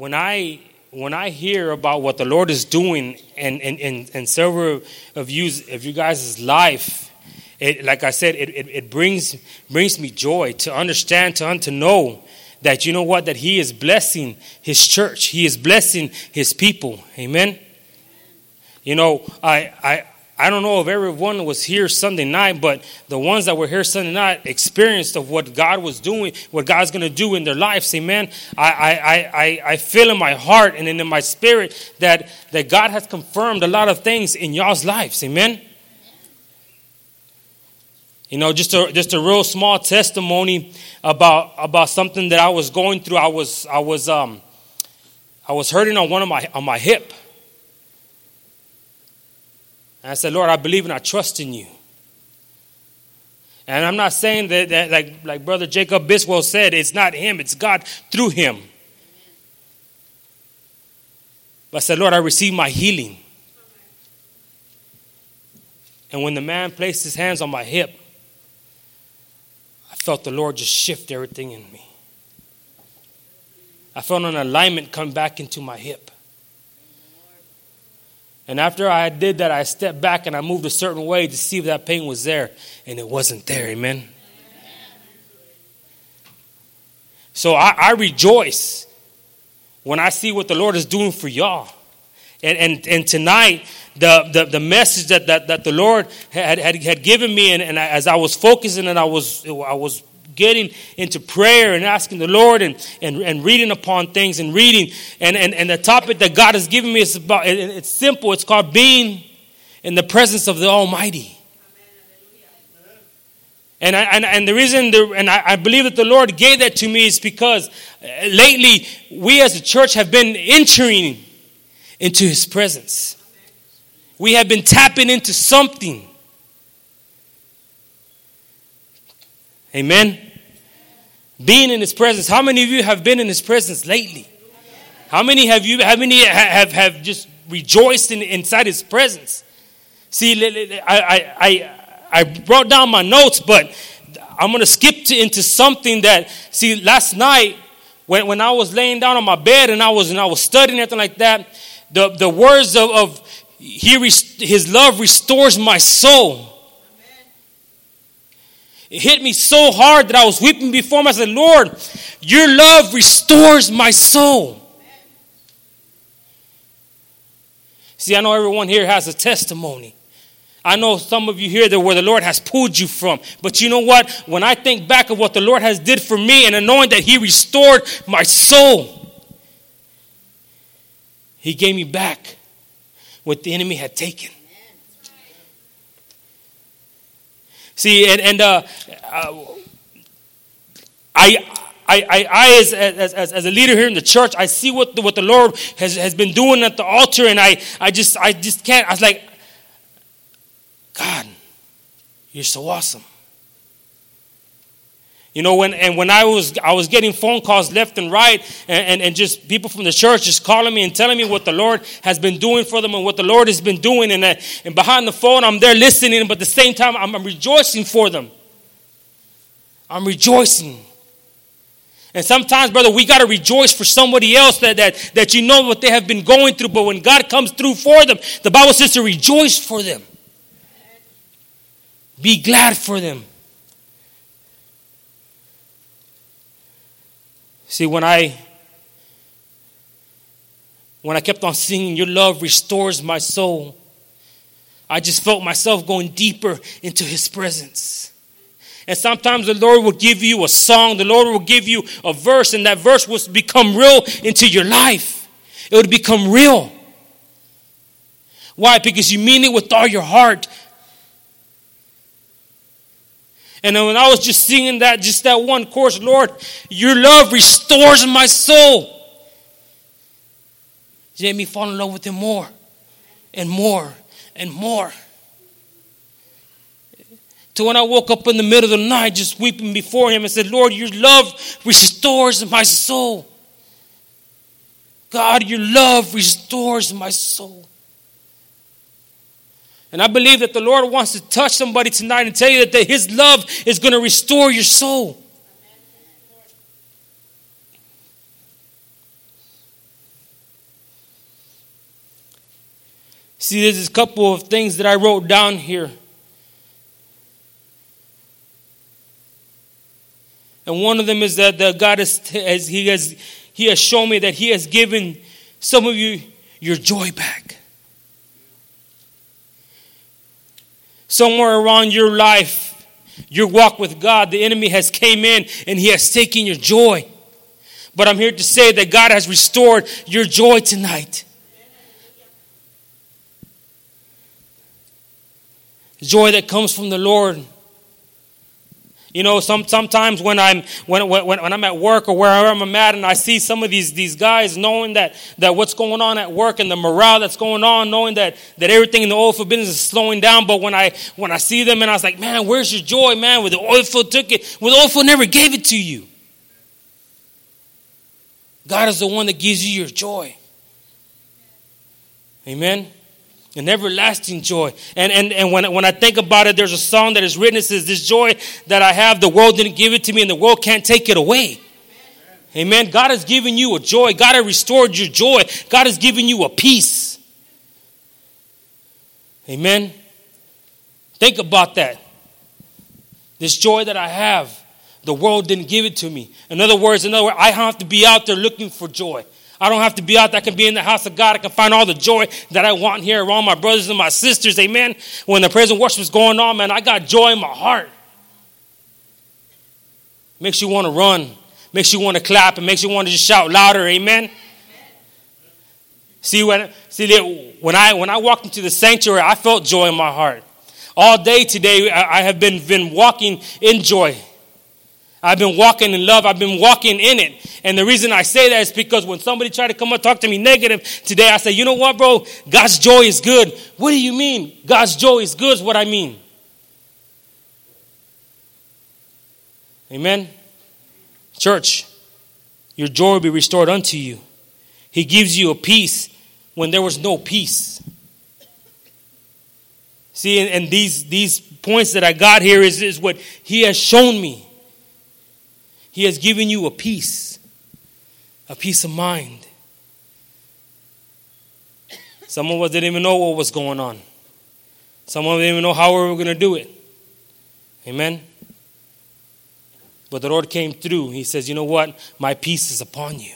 when I when I hear about what the Lord is doing and and and, and several of you of you guys' life, it, like I said, it, it, it brings brings me joy to understand to to know that you know what that He is blessing His church, He is blessing His people. Amen. You know, I I I don't know if everyone was here Sunday night, but the ones that were here Sunday night experienced of what God was doing, what God's going to do in their lives. Amen. I, I, I, I feel in my heart and in my spirit that, that God has confirmed a lot of things in y'all's lives. Amen. You know, just a just a real small testimony about about something that I was going through. I was I was um I was hurting on one of my on my hip. And I said, Lord, I believe and I trust in you. And I'm not saying that, that like, like Brother Jacob Biswell said, it's not him, it's God through him. But I said, Lord, I receive my healing. And when the man placed his hands on my hip, I felt the Lord just shift everything in me. I felt an alignment come back into my hip. And after I did that, I stepped back and I moved a certain way to see if that pain was there, and it wasn't there. Amen. So I, I rejoice when I see what the Lord is doing for y'all. And, and, and tonight, the, the, the message that, that, that the Lord had, had, had given me, and, and as I was focusing and I was, I was getting into prayer and asking the Lord and, and, and reading upon things and reading. And, and, and the topic that God has given me is about, it's simple. It's called being in the presence of the Almighty. And, I, and, and the reason, the, and I, I believe that the Lord gave that to me is because uh, lately we as a church have been entering into His presence. We have been tapping into something. Amen. Being in his presence. How many of you have been in his presence lately? How many have you how many have, have just rejoiced in, inside his presence? See, I, I, I brought down my notes, but I'm to skip to, into something that, see, last night when, when I was laying down on my bed and I was, and I was studying everything like that, the, the words of, of he, his love restores my soul. It hit me so hard that I was weeping before him. I said, Lord, your love restores my soul. See, I know everyone here has a testimony. I know some of you here that where the Lord has pulled you from. But you know what? When I think back of what the Lord has did for me and knowing that He restored my soul, He gave me back what the enemy had taken. See, and, and uh, uh, I, I, I, I as, as, as, a leader here in the church, I see what the, what the Lord has, has been doing at the altar, and I, I, just, I just can't. I was like, God, you're so awesome. You know, when and when I was I was getting phone calls left and right, and, and, and, just people from the church just calling me and telling me what the Lord has been doing for them and what the Lord has been doing, and, uh, and behind the phone I'm there listening, but at the same time I'm, I'm rejoicing for them. I'm rejoicing. And sometimes, brother, we got to rejoice for somebody else that, that, that you know what they have been going through. But when God comes through for them, the Bible says to rejoice for them. Be glad for them. See, when I when I kept on singing, Your love restores my soul, I just felt myself going deeper into His presence. And sometimes the Lord will give you a song, the Lord will give you a verse, and that verse will become real into your life. It would become real. Why? Because you mean it with all your heart. And when I was just singing that, just that one chorus, Lord, your love restores my soul. It made me fall in love with him more and more and more. To when I woke up in the middle of the night just weeping before him and said, Lord, your love restores my soul. God, your love restores my soul. And I believe that the Lord wants to touch somebody tonight and tell you that, His love is going to restore your soul. See, there's a couple of things that I wrote down here. And one of them is that, God has, has, he has, he has shown me that He has given some of you your joy back. Somewhere around your life, your walk with God, the enemy has came in and he has taken your joy. But I'm here to say that God has restored your joy tonight. Joy that comes from the Lord. You know, some, sometimes when I'm when, when, when I'm at work or wherever I'm at, and I see some of these these guys knowing that that what's going on at work and the morale that's going on, knowing that that everything in the oil field business is slowing down. But when I when I see them and I was like, man, where's your joy, man? With the oil field took it, well, the oil field never gave it to you. God is the one that gives you your joy. Amen an everlasting joy. And, and, and when, when I think about it, there's a song that is written says, This joy that I have, the world didn't give it to me, and the world can't take it away. Amen. Amen. God has given you a joy. God has restored your joy. God has given you a peace. Amen. Think about that. This joy that I have, the world didn't give it to me. In other words, in other words, I have to be out there looking for joy. I don't have to be out. I can be in the house of God. I can find all the joy that I want here around my brothers and my sisters. Amen. When the praise and worship is going on, man, I got joy in my heart. Makes you want to run. Makes you want to clap. It makes you want to just shout louder. Amen. See when see when I when I walked into the sanctuary, I felt joy in my heart. All day today, I have been been walking in joy. I've been walking in love. I've been walking in it. And the reason I say that is because when somebody tried to come up and talk to me negative today, I say, you know what, bro? God's joy is good. What do you mean? God's joy is good is what I mean. Amen. Church, your joy will be restored unto you. He gives you a peace when there was no peace. See, and, and these, these points that I got here is, is what He has shown me. He has given you a peace, a peace of mind. Some of us didn't even know what was going on. Some of us didn't even know how we were going to do it. Amen. But the Lord came through. He says, You know what? My peace is upon you.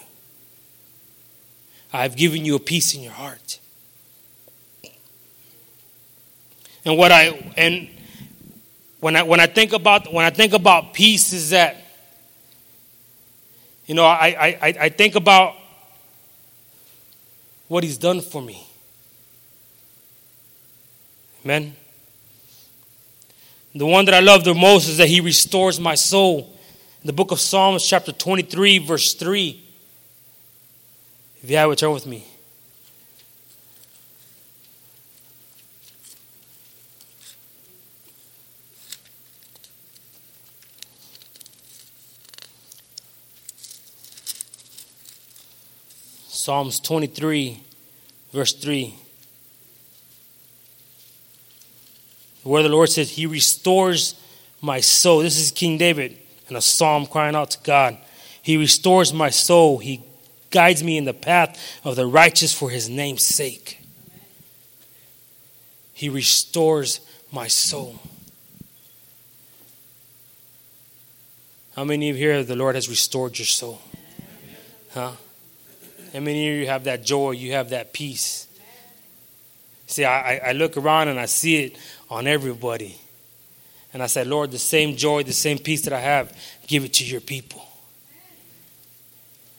I've given you a peace in your heart. And what I and when I when I think about when I think about peace is that you know, I, I, I think about what he's done for me. Amen. The one that I love the most is that he restores my soul. In the book of Psalms, chapter 23, verse 3. If you have it, turn with me. Psalms 23, verse 3. Where the Lord says, He restores my soul. This is King David in a psalm crying out to God. He restores my soul. He guides me in the path of the righteous for His name's sake. He restores my soul. How many of you here the Lord has restored your soul? Huh? How many of you have that joy? You have that peace. See, I, I look around and I see it on everybody. And I said, Lord, the same joy, the same peace that I have, give it to your people.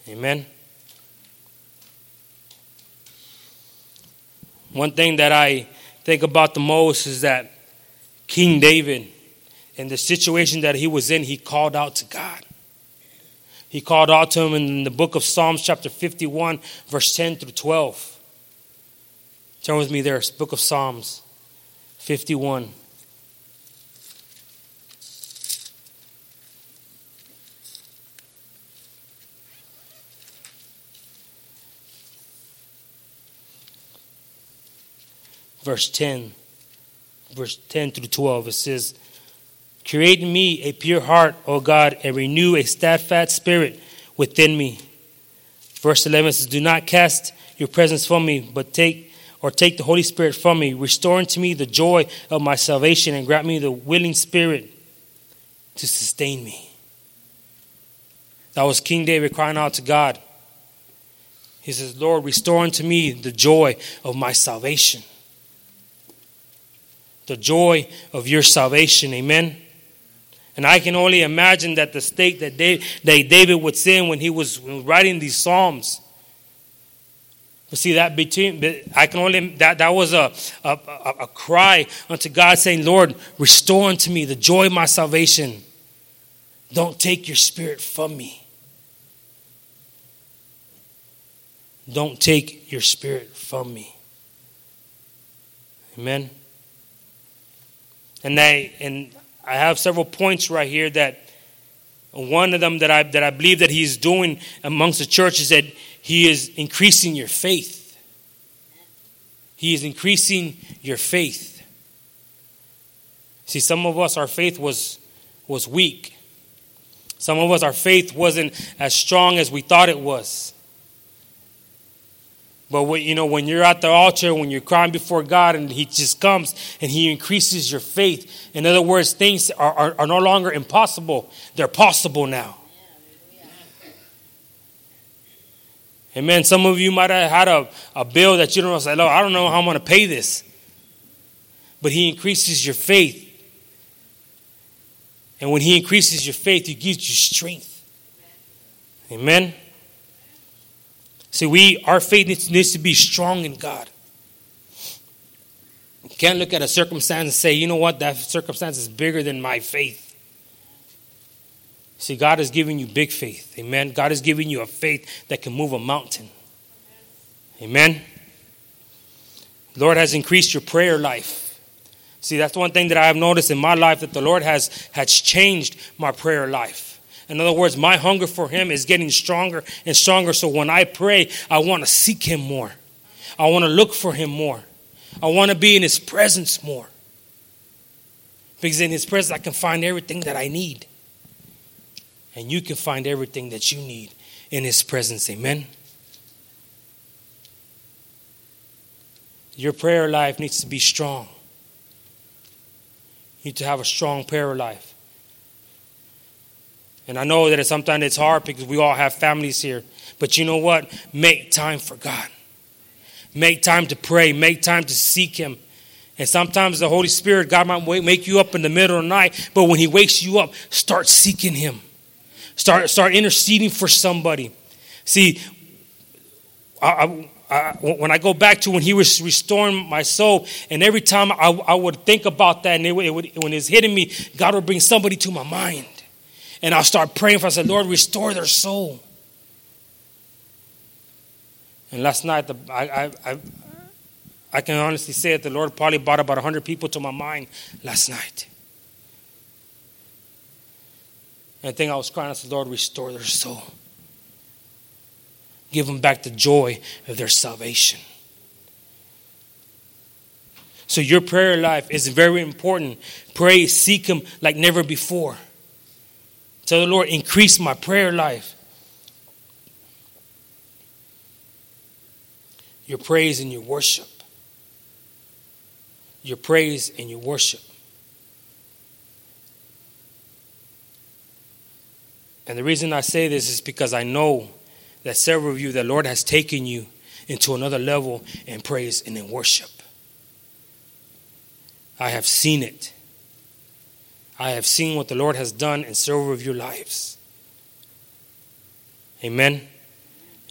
Amen. One thing that I think about the most is that King David, in the situation that he was in, he called out to God. He called out to him in the book of Psalms, chapter 51, verse 10 through 12. Turn with me there, book of Psalms 51. Verse 10, verse 10 through 12, it says, Create in me a pure heart, O God, and renew a steadfast spirit within me. Verse 11 says, Do not cast your presence from me, but take or take the Holy Spirit from me. Restore unto me the joy of my salvation and grant me the willing spirit to sustain me. That was King David crying out to God. He says, Lord, restore unto me the joy of my salvation. The joy of your salvation. Amen. And I can only imagine that the state that David was in when he was writing these Psalms. But see that between I can only that that was a, a, a cry unto God saying, Lord, restore unto me the joy of my salvation. Don't take your spirit from me. Don't take your spirit from me. Amen. And they and I have several points right here that one of them that I that I believe that he's doing amongst the church is that he is increasing your faith. He is increasing your faith. See, some of us our faith was was weak. Some of us our faith wasn't as strong as we thought it was. But when, you know, when you're at the altar, when you're crying before God, and He just comes and He increases your faith. In other words, things are, are, are no longer impossible; they're possible now. Amen. Some of you might have had a, a bill that you don't know. Say, "Look, I don't know how I'm going to pay this," but He increases your faith, and when He increases your faith, He gives you strength. Amen. See, we our faith needs, needs to be strong in God. You can't look at a circumstance and say, you know what, that circumstance is bigger than my faith. See, God is giving you big faith. Amen. God is giving you a faith that can move a mountain. Amen. Lord has increased your prayer life. See, that's one thing that I have noticed in my life that the Lord has has changed my prayer life. In other words, my hunger for Him is getting stronger and stronger. So when I pray, I want to seek Him more. I want to look for Him more. I want to be in His presence more. Because in His presence, I can find everything that I need. And you can find everything that you need in His presence. Amen. Your prayer life needs to be strong. You need to have a strong prayer life. And I know that sometimes it's hard because we all have families here. But you know what? Make time for God. Make time to pray. Make time to seek Him. And sometimes the Holy Spirit, God might wake you up in the middle of the night, but when He wakes you up, start seeking Him. Start, start interceding for somebody. See, I, I, when I go back to when He was restoring my soul, and every time I, I would think about that, and it, it would, when it's hitting me, God would bring somebody to my mind. And I'll start praying for, I said, Lord, restore their soul. And last night, the, I, I, I, I can honestly say that the Lord probably brought about 100 people to my mind last night. And I think I was crying, I said, Lord, restore their soul. Give them back the joy of their salvation. So your prayer life is very important. Pray, seek Him like never before. Tell the Lord, increase my prayer life. Your praise and your worship. Your praise and your worship. And the reason I say this is because I know that several of you, the Lord has taken you into another level in praise and in worship. I have seen it. I have seen what the Lord has done in several of your lives. Amen.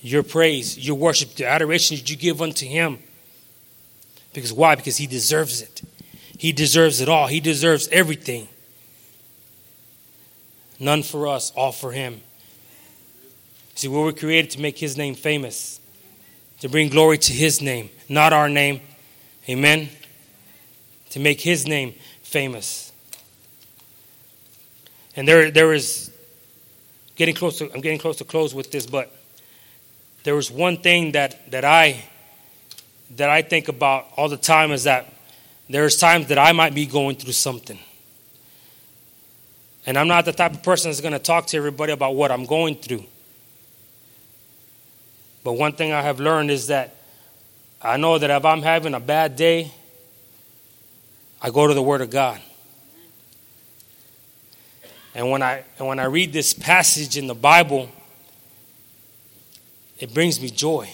Your praise, your worship, the adoration that you give unto Him. Because why? Because He deserves it. He deserves it all. He deserves everything. None for us, all for Him. See, we were created to make His name famous, to bring glory to His name, not our name. Amen. To make His name famous. And there, there is getting close to, I'm getting close to close with this, but there was one thing that, that I that I think about all the time is that there's times that I might be going through something. And I'm not the type of person that's going to talk to everybody about what I'm going through. But one thing I have learned is that I know that if I'm having a bad day, I go to the Word of God. And when I and when I read this passage in the Bible, it brings me joy.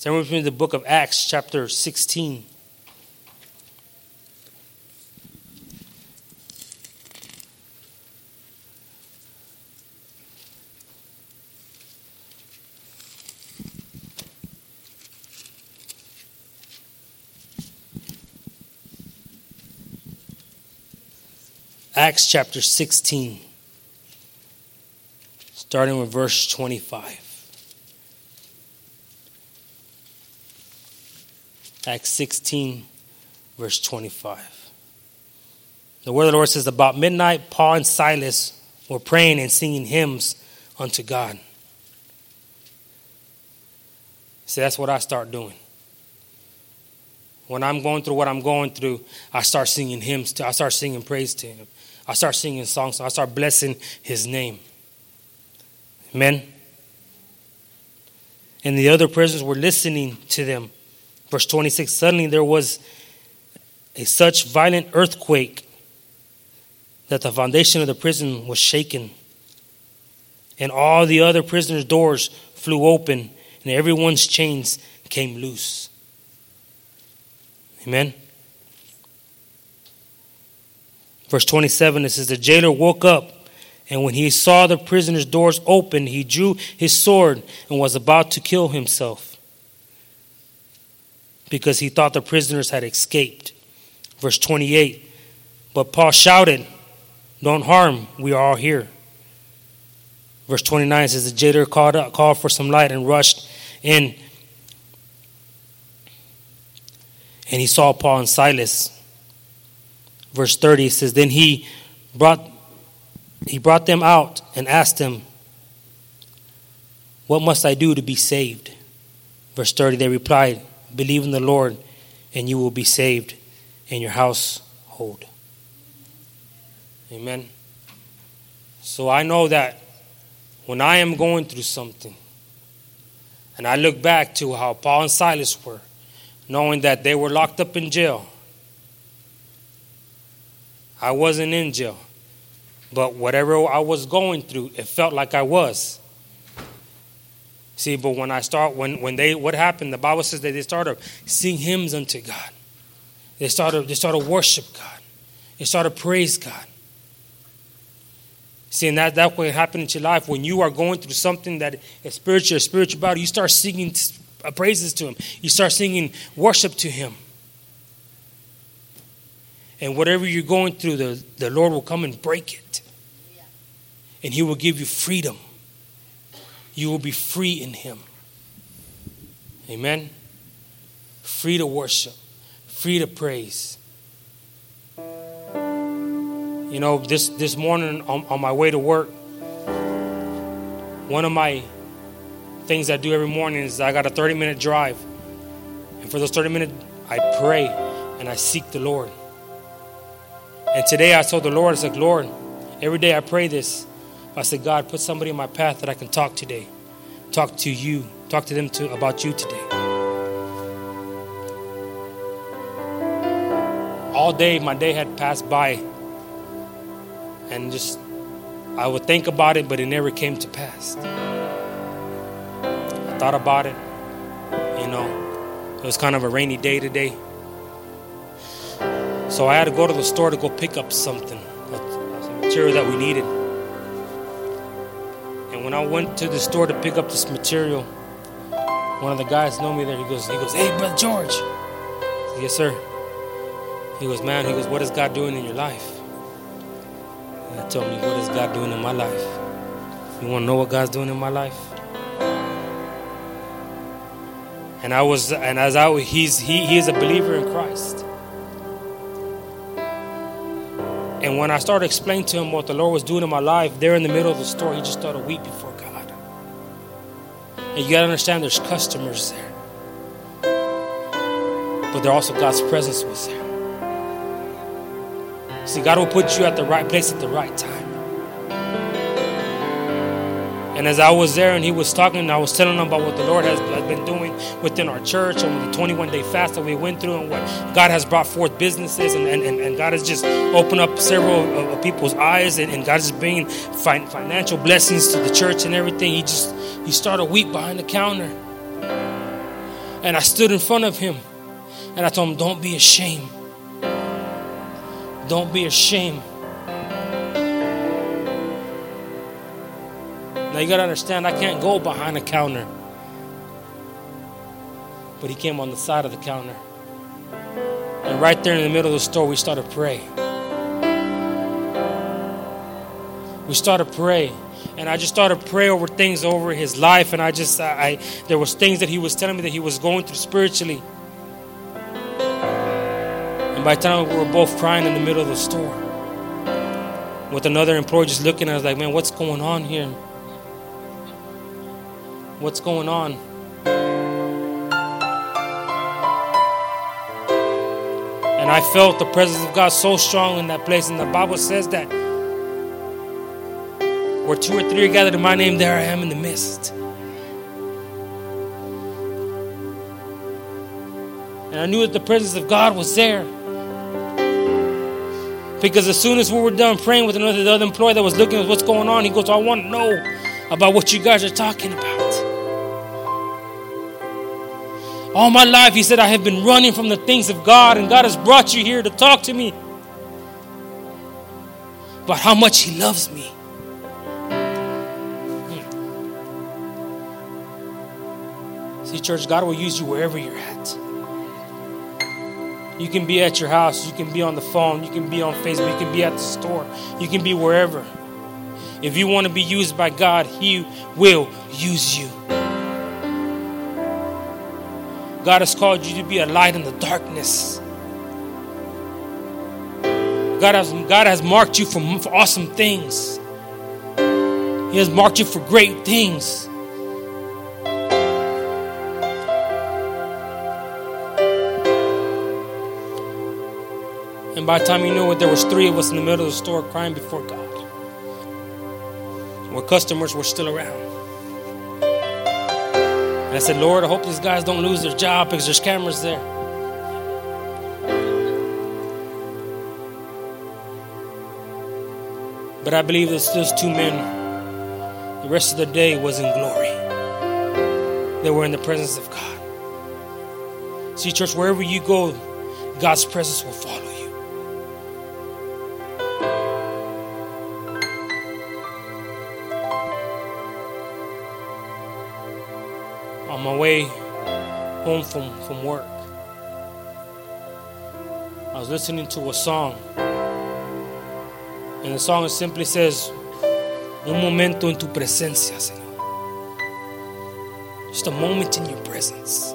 Turn with me the book of Acts, chapter 16. Acts chapter 16, starting with verse 25. Acts 16, verse 25. The word of the Lord says, About midnight, Paul and Silas were praying and singing hymns unto God. See, that's what I start doing. When I'm going through what I'm going through, I start singing hymns. To, I start singing praise to Him. I start singing songs. I start blessing His name. Amen. And the other prisoners were listening to them. Verse 26 Suddenly there was a such violent earthquake that the foundation of the prison was shaken, and all the other prisoners' doors flew open, and everyone's chains came loose. Amen. Verse 27 it says, The jailer woke up, and when he saw the prisoner's doors open, he drew his sword and was about to kill himself because he thought the prisoners had escaped. Verse 28 But Paul shouted, Don't harm, we are all here. Verse 29 says, The jailer called, up, called for some light and rushed in and he saw Paul and Silas. Verse 30 says, Then he brought he brought them out and asked them, What must I do to be saved? Verse 30, they replied, Believe in the Lord, and you will be saved in your household. Amen. So I know that when I am going through something, and I look back to how Paul and Silas were, knowing that they were locked up in jail. I wasn't in jail. But whatever I was going through, it felt like I was. See, but when I start, when, when they, what happened, the Bible says that they started sing hymns unto God. They started, they started worship God. They started praise God. See, and that, that what happened in your life. When you are going through something that is spiritual, spiritual battle, you start singing praises to Him. You start singing worship to Him. And whatever you're going through, the, the Lord will come and break it. And He will give you freedom. You will be free in Him. Amen. Free to worship, free to praise. You know, this, this morning on, on my way to work, one of my things I do every morning is I got a 30 minute drive. And for those 30 minutes, I pray and I seek the Lord. And today I told the Lord, I said, Lord, every day I pray this. I said, God, put somebody in my path that I can talk today. Talk to you. Talk to them to, about you today. All day, my day had passed by. And just, I would think about it, but it never came to pass I thought about it. You know, it was kind of a rainy day today. So I had to go to the store to go pick up something, some material that we needed. And when I went to the store to pick up this material, one of the guys know me there. He goes, he goes, hey, brother George. Said, yes, sir. He goes, man. He goes, what is God doing in your life? And I told me, what is God doing in my life? You want to know what God's doing in my life? And I was, and as I, was, he's, he, he is a believer in Christ. And when I started explaining to him what the Lord was doing in my life, there in the middle of the store, he just started weep before God. And you gotta understand there's customers there. But there also God's presence was there. See, God will put you at the right place at the right time. And as I was there and he was talking, I was telling him about what the Lord has, been doing within our church and the 21 day fast that we went through and what God has brought forth businesses and, and, and God has just opened up several people's eyes and, and God is bringing financial blessings to the church and everything. He just, he started weep behind the counter. And I stood in front of him and I told him, don't be ashamed. Don't be ashamed. Now you got to understand, I can't go behind a counter. But he came on the side of the counter. And right there in the middle of the store, we started praying. We started praying. And I just started pray over things over his life. And I just, I, I there was things that he was telling me that he was going through spiritually. And by the time we were both crying in the middle of the store, with another employee just looking at us like, man, what's going on here? What's going on. And I felt the presence of God so strong in that place. And the Bible says that where two or three are gathered in my name, there I am in the midst. And I knew that the presence of God was there. Because as soon as we were done praying with another the other employee that was looking at what's going on, he goes, I want to know about what you guys are talking about. All my life, he said, I have been running from the things of God, and God has brought you here to talk to me about how much He loves me. Hmm. See, church, God will use you wherever you're at. You can be at your house, you can be on the phone, you can be on Facebook, you can be at the store, you can be wherever. If you want to be used by God, He will use you. God has called you to be a light in the darkness. God has, God has marked you for, for awesome things. He has marked you for great things. And by the time you knew it, there was three of us in the middle of the store crying before God. Where customers were still around. And I said, Lord, I hope these guys don't lose their job because there's cameras there. But I believe those, those two men, the rest of the day was in glory. They were in the presence of God. See, church, wherever you go, God's presence will follow. my way home from, from work, I was listening to a song. And the song simply says, Un momento en tu presencia, Señor. Just a moment in your presence.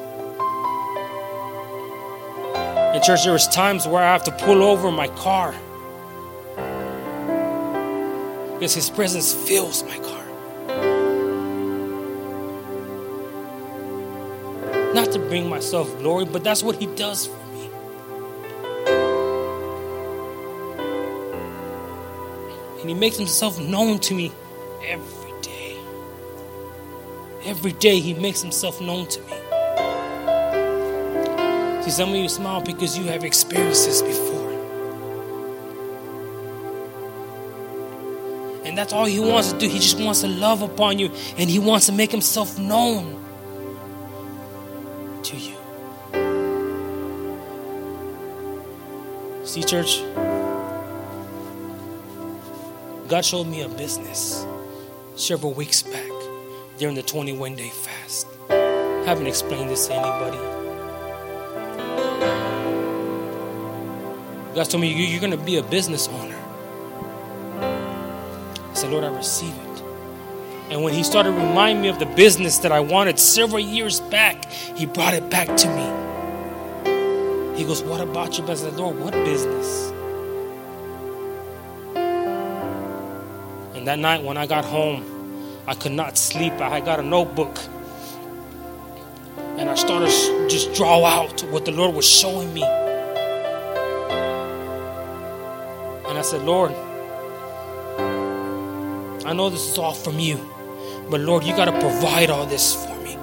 In church, there was times where I have to pull over my car because His presence fills my car. Not to bring myself glory, but that's what He does for me. And He makes Himself known to me every day. Every day He makes Himself known to me. See, some of you smile because you have experienced this before. And that's all He wants to do. He just wants to love upon you and He wants to make Himself known. See, church, God showed me a business several weeks back during the 21 day fast. I haven't explained this to anybody. God told me, You're going to be a business owner. I said, Lord, I receive it. And when He started reminding me of the business that I wanted several years back, He brought it back to me. He goes, What about your business? Lord, what business? And that night when I got home, I could not sleep. I got a notebook. And I started just draw out what the Lord was showing me. And I said, Lord, I know this is all from you, But Lord, you got to provide all this for me.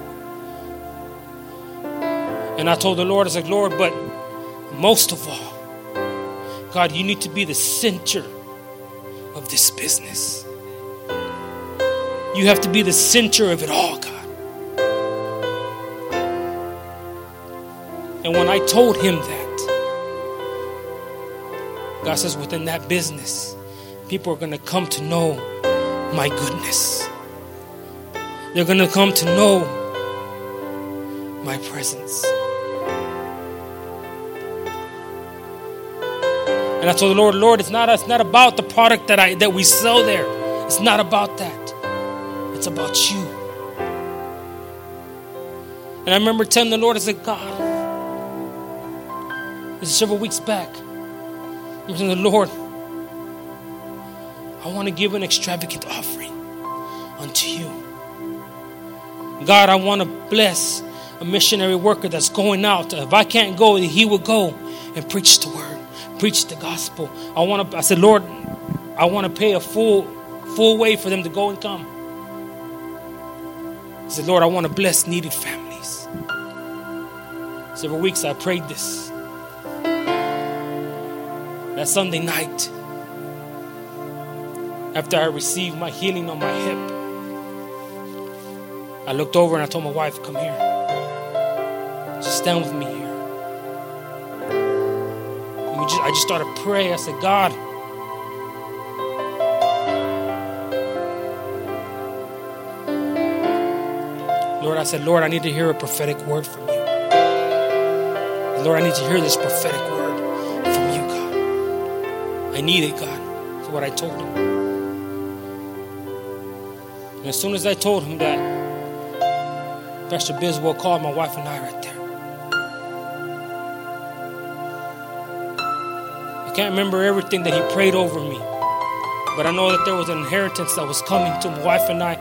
And I told the Lord, I said, Lord, but most of all, God, you need to be the center of this business. You have to be the center of it all, God. And when I told him that, God says, within that business, people are going to come to know my goodness. They're going to come to know my presence. And I told the Lord, Lord, it's not, it's not about the product that, I, that we sell there. It's not about that. It's about you. And I remember telling the Lord, I said, God, this is several weeks back. I am saying, the Lord, I want to give an extravagant offering unto you. God, I want to bless a missionary worker that's going out. If I can't go, he will go and preach the word, preach the gospel. I want to. I said, Lord, I want to pay a full, full way for them to go and come. I said, Lord, I want to bless needed families. Several weeks I prayed this. That Sunday night, after I received my healing on my hip, I looked over and I told my wife, Come here. Just stand with me. And we just, I just started praying. I said, God, Lord, I said, Lord, I need to hear a prophetic word from you. Lord, I need to hear this prophetic word from you, God. I need it, God. That's what I told him. And as soon as I told him that, Pastor Biswell called my wife and I right there. Can't remember everything that he prayed over me, but I know that there was an inheritance that was coming to my wife and I.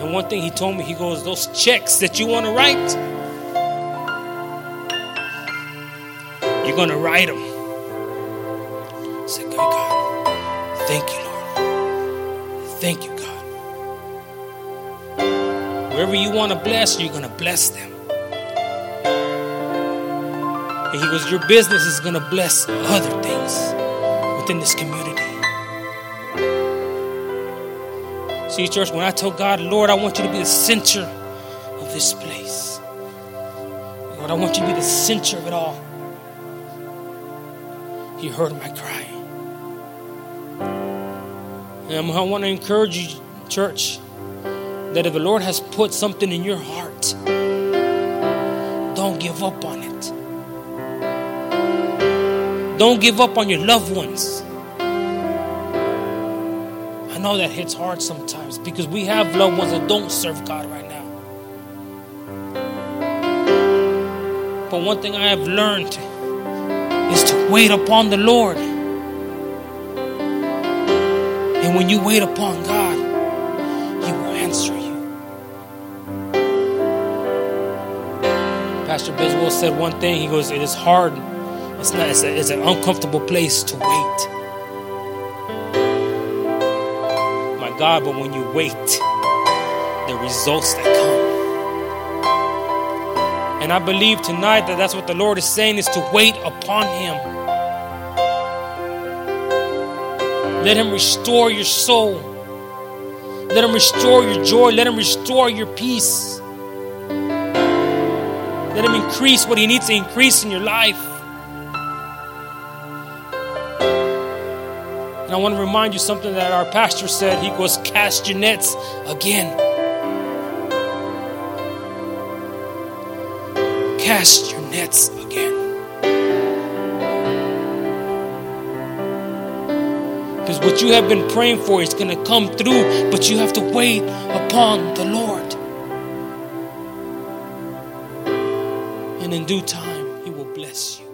And one thing he told me, he goes, Those checks that you want to write, you're going to write them. I said, Good God, thank you, Lord. Thank you, God. Wherever you want to bless, you're going to bless them. And he goes, Your business is going to bless other things within this community. See, church, when I told God, Lord, I want you to be the center of this place. Lord, I want you to be the center of it all. He heard my cry. And I want to encourage you, church, that if the Lord has put something in your heart, don't give up on it. Don't give up on your loved ones. I know that hits hard sometimes because we have loved ones that don't serve God right now. But one thing I have learned is to wait upon the Lord. And when you wait upon God, He will answer you. Pastor Biswell said one thing. He goes, "It is hard. It's not. It's, a, it's an uncomfortable place to wait." My God, but when you wait, the results that come. And I believe tonight that that's what the Lord is saying: is to wait upon Him. Let Him restore your soul. Let Him restore your joy. Let Him restore your peace. Let Him increase what He needs to increase in your life. And I want to remind you something that our pastor said. He goes, Cast your nets again. Cast your nets again. Because what you have been praying for is going to come through, but you have to wait upon the Lord. And in due time, He will bless you.